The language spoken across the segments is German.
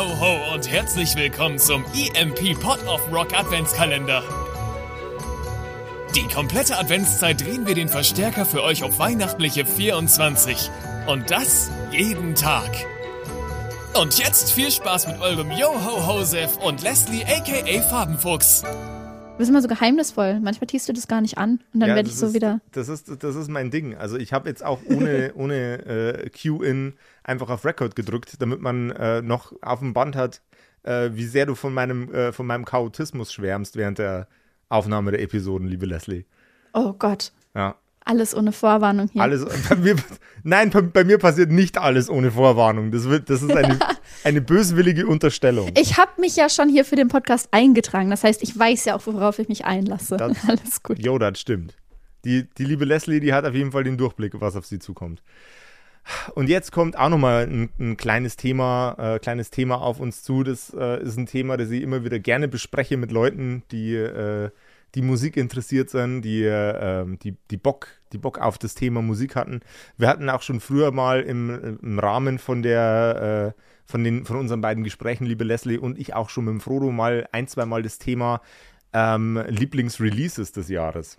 ho, ho und herzlich willkommen zum EMP Pot of Rock Adventskalender. Die komplette Adventszeit drehen wir den Verstärker für euch auf weihnachtliche 24. Und das jeden Tag. Und jetzt viel Spaß mit eurem Yo-Ho-Hosef und Leslie aka Farbenfuchs. Du bist immer so geheimnisvoll. Manchmal tiest du das gar nicht an und dann Ja, werde ich so ist, wieder. Das ist, das ist mein Ding. Also ich habe jetzt auch ohne, ohne äh, Cue-In einfach auf Record gedrückt, damit man äh, noch auf dem Band hat, äh, wie sehr du von meinem, äh, von meinem Chaotismus schwärmst während der Aufnahme der Episoden, liebe Leslie. Oh Gott, Ja. Alles ohne Vorwarnung hier. Alles, bei mir, nein, bei, bei mir passiert nicht alles ohne Vorwarnung. Das, wird, das ist eine, eine böswillige Unterstellung. Ich habe mich ja schon hier für den Podcast eingetragen. Das heißt, ich weiß ja auch, worauf ich mich einlasse. Das- Alles gut. Jo, das stimmt. Die, die liebe Leslie, die hat auf jeden Fall den Durchblick, was auf sie zukommt. Und jetzt kommt auch nochmal ein, ein kleines Thema, äh, kleines Thema auf uns zu. Das äh, ist ein Thema, das ich immer wieder gerne bespreche mit Leuten, die, äh, die Musik interessiert sind, die, äh, die, die, Bock, die Bock auf das Thema Musik hatten. Wir hatten auch schon früher mal im, im Rahmen von der äh, von, den, von unseren beiden Gesprächen, liebe Leslie und ich auch schon mit dem Frodo mal ein, zwei Mal das Thema ähm, Lieblingsreleases des Jahres.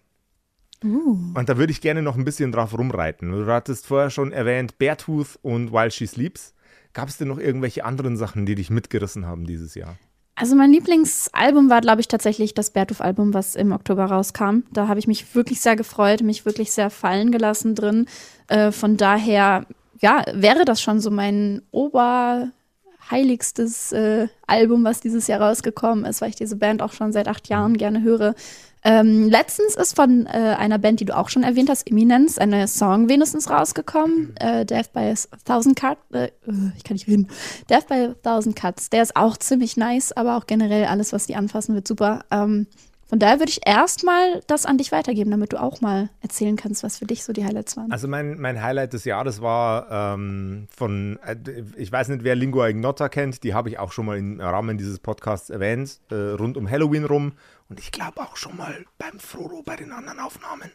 Und da würde ich gerne noch ein bisschen drauf rumreiten. Du hattest vorher schon erwähnt Beartooth und While She Sleeps. Gab es denn noch irgendwelche anderen Sachen, die dich mitgerissen haben dieses Jahr? Also mein Lieblingsalbum war, glaube ich, tatsächlich das Bertuf-Album, was im Oktober rauskam. Da habe ich mich wirklich sehr gefreut, mich wirklich sehr fallen gelassen drin. Äh, von daher, ja, wäre das schon so mein oberheiligstes äh, Album, was dieses Jahr rausgekommen ist, weil ich diese Band auch schon seit acht Jahren gerne höre. Ähm, letztens ist von äh, einer Band, die du auch schon erwähnt hast, Eminence, ein neuer Song wenigstens rausgekommen. Äh, Death by a Thousand Cuts. Äh, äh, ich kann nicht reden. Death by a Thousand Cuts. Der ist auch ziemlich nice, aber auch generell alles, was die anfassen, wird super. Ähm, von daher würde ich erstmal das an dich weitergeben, damit du auch mal erzählen kannst, was für dich so die Highlights waren. Also mein, mein Highlight des Jahres war ähm, von, äh, ich weiß nicht, wer Lingua Ignota kennt, die habe ich auch schon mal im Rahmen dieses Podcasts erwähnt, äh, rund um Halloween rum und ich glaube auch schon mal beim Frodo bei den anderen Aufnahmen.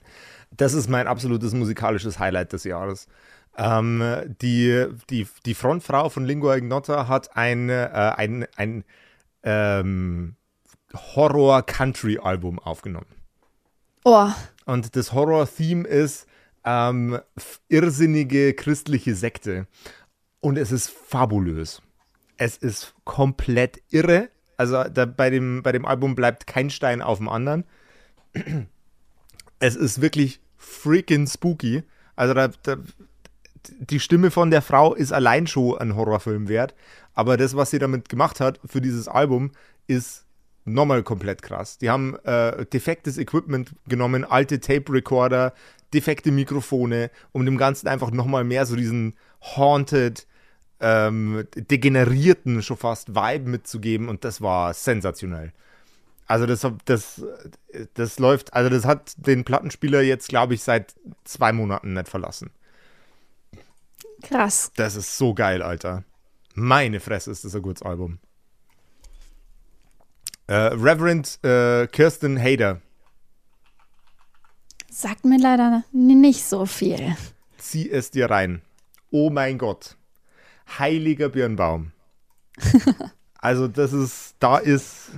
Das ist mein absolutes musikalisches Highlight des Jahres. Ähm, die, die, die Frontfrau von Lingua Ignota hat ein, äh, ein, ein ähm, Horror-Country-Album aufgenommen. oh, Und das Horror-Theme ist ähm, irrsinnige christliche Sekte. Und es ist fabulös. Es ist komplett irre. Also da, bei, dem, bei dem Album bleibt kein Stein auf dem anderen. Es ist wirklich freaking spooky. Also da, da, die Stimme von der Frau ist allein schon ein Horrorfilm wert. Aber das, was sie damit gemacht hat für dieses Album, ist nochmal komplett krass. Die haben äh, defektes Equipment genommen, alte Tape-Recorder, defekte Mikrofone, um dem Ganzen einfach nochmal mehr so diesen haunted, ähm, degenerierten schon fast Vibe mitzugeben und das war sensationell. Also das, das, das läuft, also das hat den Plattenspieler jetzt, glaube ich, seit zwei Monaten nicht verlassen. krass. Das ist so geil, Alter. Meine Fresse ist das ein gutes Album. Äh, Reverend äh, Kirsten Hader, Sagt mir leider nicht so viel. zieh es dir rein. Oh mein Gott. Heiliger Birnbaum. also das ist, da ist,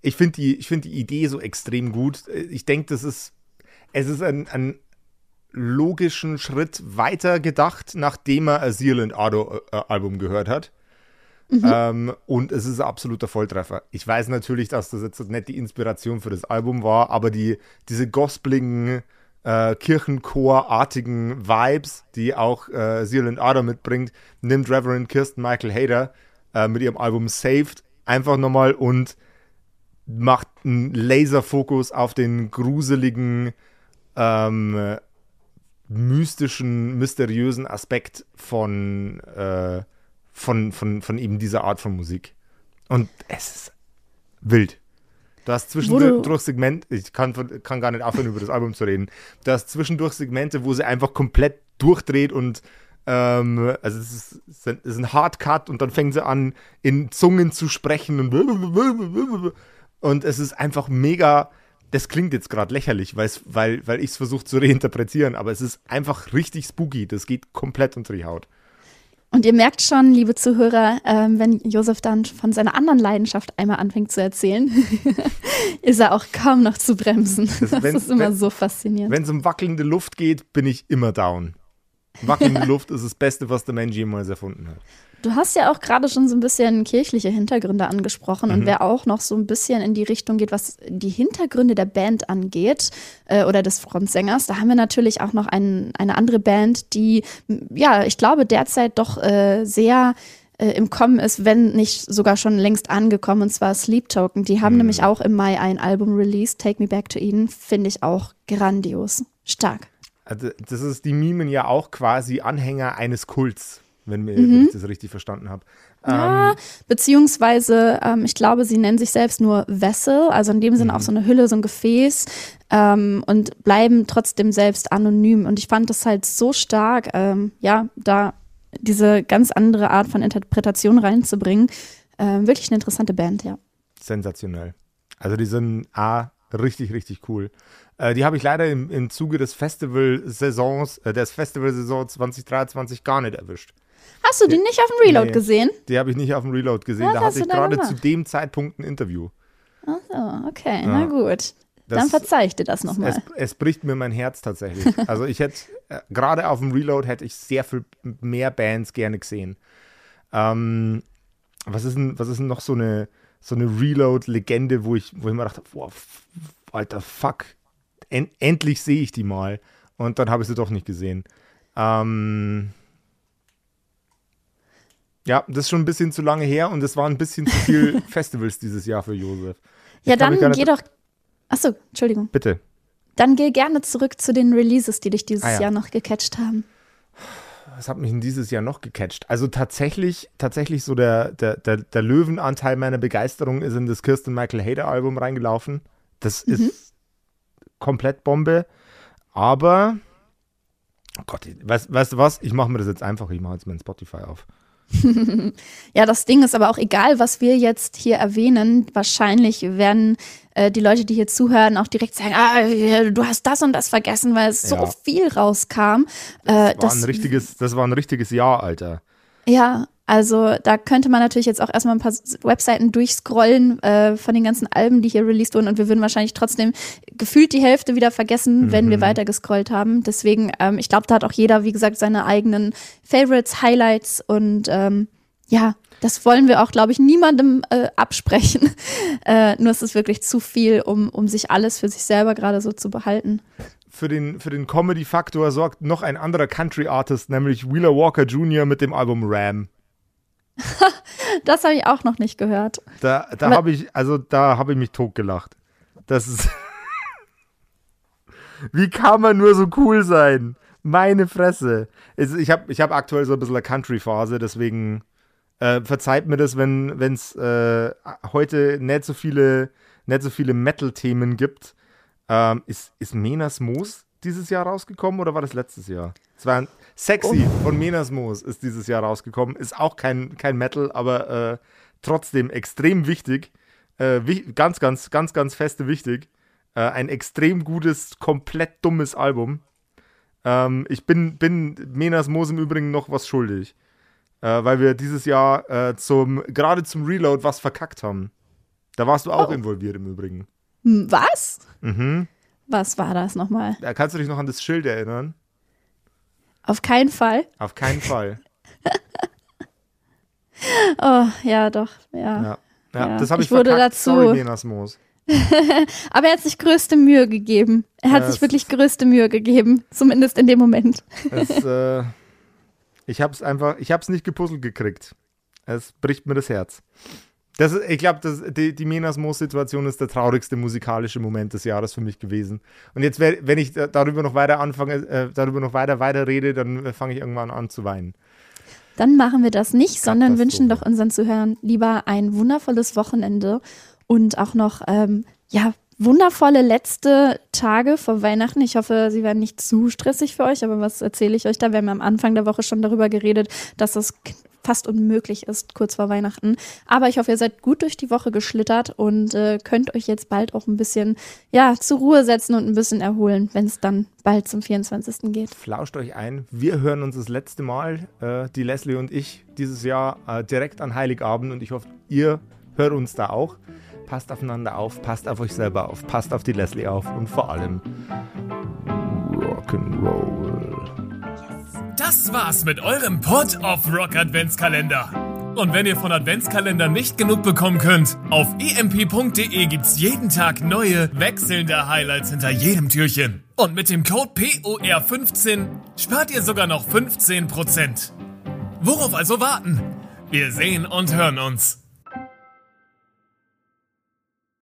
ich finde die, ich find die Idee so extrem gut. Ich denke, das ist, es ist ein, ein logischen Schritt weiter gedacht, nachdem er ein Zealand Ado äh, Album gehört hat. Ähm, und es ist ein absoluter Volltreffer. Ich weiß natürlich, dass das jetzt nicht die Inspiration für das Album war, aber die, diese gospeligen, äh, Kirchenchor-artigen Vibes, die auch äh, Zealand Ado mitbringt, nimmt Reverend Kirsten Michael Hader äh, mit ihrem Album Saved einfach nochmal und macht einen Laserfokus auf den gruseligen, ähm, mystischen, mysteriösen Aspekt von, äh, von, von, von eben dieser Art von Musik. Und es ist wild. Du hast zwischendurch Segmente, ich kann, kann gar nicht aufhören, über das Album zu reden. Du hast zwischendurch Segmente, wo sie einfach komplett durchdreht und ähm, also es ist, es ist ein Hardcut und dann fängt sie an, in Zungen zu sprechen und und es ist einfach mega. Das klingt jetzt gerade lächerlich, weil, weil ich es versuche zu reinterpretieren, aber es ist einfach richtig spooky. Das geht komplett unter die Haut. Und ihr merkt schon, liebe Zuhörer, ähm, wenn Josef dann von seiner anderen Leidenschaft einmal anfängt zu erzählen, ist er auch kaum noch zu bremsen. Das, das ist immer wenn, so faszinierend. Wenn es um wackelnde Luft geht, bin ich immer down. Wackelnde Luft ist das Beste, was der Mensch jemals erfunden hat. Du hast ja auch gerade schon so ein bisschen kirchliche Hintergründe angesprochen. Mhm. Und wer auch noch so ein bisschen in die Richtung geht, was die Hintergründe der Band angeht äh, oder des Frontsängers, da haben wir natürlich auch noch ein, eine andere Band, die, ja, ich glaube, derzeit doch äh, sehr äh, im Kommen ist, wenn nicht sogar schon längst angekommen, und zwar Sleep Token. Die haben mhm. nämlich auch im Mai ein Album released, Take Me Back to Eden, finde ich auch grandios. Stark. Also, das ist, die mimen ja auch quasi Anhänger eines Kults wenn, mir, mhm. wenn ich das richtig verstanden habe. Ja, ähm, beziehungsweise, ähm, ich glaube, sie nennen sich selbst nur Vessel, also in dem Sinne auch mhm. so eine Hülle, so ein Gefäß ähm, und bleiben trotzdem selbst anonym. Und ich fand das halt so stark, ähm, ja, da diese ganz andere Art von Interpretation reinzubringen. Ähm, wirklich eine interessante Band, ja. Sensationell. Also die sind A, richtig, richtig cool. Äh, die habe ich leider im, im Zuge des Festival-Saisons, äh, des Festival-Saison 2023 gar nicht erwischt. Hast du die, die nicht auf dem Reload nee, gesehen? Die habe ich nicht auf dem Reload gesehen. Was da hatte ich gerade zu dem Zeitpunkt ein Interview. Ach so, okay, ja. na gut. Das, Dann verzeih ich dir das nochmal. Es, es, bricht mir mein Herz tatsächlich. Also ich hätte, äh, gerade auf dem Reload hätte ich sehr viel mehr Bands gerne gesehen. Ähm, was, ist denn, was ist denn noch so eine, so eine Reload-Legende, wo ich, wo ich mir dachte, boah, alter Fuck, en endlich sehe ich die mal. Und dann habe ich sie doch nicht gesehen. Ähm, ja, das ist schon ein bisschen zu lange her und es waren ein bisschen zu viele Festivals dieses Jahr für Josef. Ich ja, dann geh doch. Achso, Entschuldigung. Bitte. Dann geh gerne zurück zu den Releases, die dich dieses ah, ja. Jahr noch gecatcht haben. Was hat mich in dieses Jahr noch gecatcht? Also tatsächlich, tatsächlich so der, der, der, der Löwenanteil meiner Begeisterung ist in das Kirsten Michael Hader Album reingelaufen. Das mhm. ist komplett Bombe. Aber, oh Gott, weißt, du was? Ich mache mir das jetzt einfach. Ich mache jetzt meinen Spotify auf. ja, das Ding ist aber auch egal, was wir jetzt hier erwähnen. Wahrscheinlich werden äh, die Leute, die hier zuhören, auch direkt sagen: Ah, du hast das und das vergessen, weil es ja. so viel rauskam. Äh, das, war ein richtiges, das war ein richtiges Jahr, Alter. Ja, also da könnte man natürlich jetzt auch erstmal ein paar Webseiten durchscrollen äh, von den ganzen Alben, die hier released wurden und wir würden wahrscheinlich trotzdem gefühlt die Hälfte wieder vergessen, mhm. wenn wir mhm. weiter gescrollt haben. Deswegen, ähm, ich glaube, da hat auch jeder, wie gesagt, seine eigenen Favorites, Highlights und ähm, ja, das wollen wir auch, glaube ich, niemandem äh, absprechen. äh, nur es ist wirklich zu viel, um, um sich alles für sich selber gerade so zu behalten. Für den, für den Comedy-Faktor sorgt noch ein anderer Country-Artist, nämlich Wheeler Walker Jr. mit dem Album Ram. das habe ich auch noch nicht gehört. Da, da habe ich, also da habe ich mich totgelacht. Das ist. Wie kann man nur so cool sein? Meine Fresse. Ich habe ich hab aktuell so ein bisschen eine Country-Phase, deswegen äh, verzeiht mir das, wenn es äh, heute nicht so viele, nicht so viele Metal-Themen gibt. Ähm, ist, ist Menas Moos dieses Jahr rausgekommen oder war das letztes Jahr? Es war Sexy oh. von Menas Moos ist dieses Jahr rausgekommen. Ist auch kein, kein Metal, aber äh, trotzdem extrem wichtig. Äh, ganz, ganz, ganz, ganz feste wichtig. Äh, ein extrem gutes, komplett dummes Album. Ähm, ich bin, bin Menas Moos im Übrigen noch was schuldig. Äh, weil wir dieses Jahr äh, zum, gerade zum Reload was verkackt haben. Da warst du auch oh. involviert im Übrigen. Hm, was? Mhm. Was war das nochmal? Da kannst du dich noch an das Schild erinnern? Auf keinen Fall. Auf keinen Fall. oh, ja, doch, ja. Ja, ja, das habe ich, ich wurde verkackt. dazu. Sorry, Moos. Aber er hat sich größte Mühe gegeben. Er hat ja, sich wirklich größte Mühe gegeben, zumindest in dem Moment. Es, äh, ich habe es einfach, ich habe es nicht gepuzzelt gekriegt. Es bricht mir das Herz. Das ich glaube, die, die Menas Moos-Situation ist der traurigste musikalische Moment des Jahres für mich gewesen. Und jetzt, wenn ich darüber noch weiter anfange, äh, darüber noch weiter weiter rede, dann äh, fange ich irgendwann an zu weinen. Dann machen wir das nicht, sondern wünschen doch unseren Zuhörern lieber ein wundervolles Wochenende und auch noch, ähm, ja, wundervolle letzte Tage vor Weihnachten. Ich hoffe, sie werden nicht zu stressig für euch, aber was erzähle ich euch da? Wir haben am Anfang der Woche schon darüber geredet, dass es fast unmöglich ist, kurz vor Weihnachten. Aber ich hoffe, ihr seid gut durch die Woche geschlittert und äh, könnt euch jetzt bald auch ein bisschen, ja, zur Ruhe setzen und ein bisschen erholen, wenn es dann bald zum 24. geht. Flauscht euch ein. Wir hören uns das letzte Mal, äh, die Leslie und ich, dieses Jahr äh, direkt an Heiligabend und ich hoffe, ihr hört uns da auch. Passt aufeinander auf, passt auf euch selber auf, passt auf die Leslie auf und vor allem Rock'n'Roll. Das war's mit eurem Pod of Rock Adventskalender. Und wenn ihr von Adventskalendern nicht genug bekommen könnt, auf emp.de gibt's jeden Tag neue, wechselnde Highlights hinter jedem Türchen. Und mit dem Code POR15 spart ihr sogar noch 15%. Worauf also warten? Wir sehen und hören uns.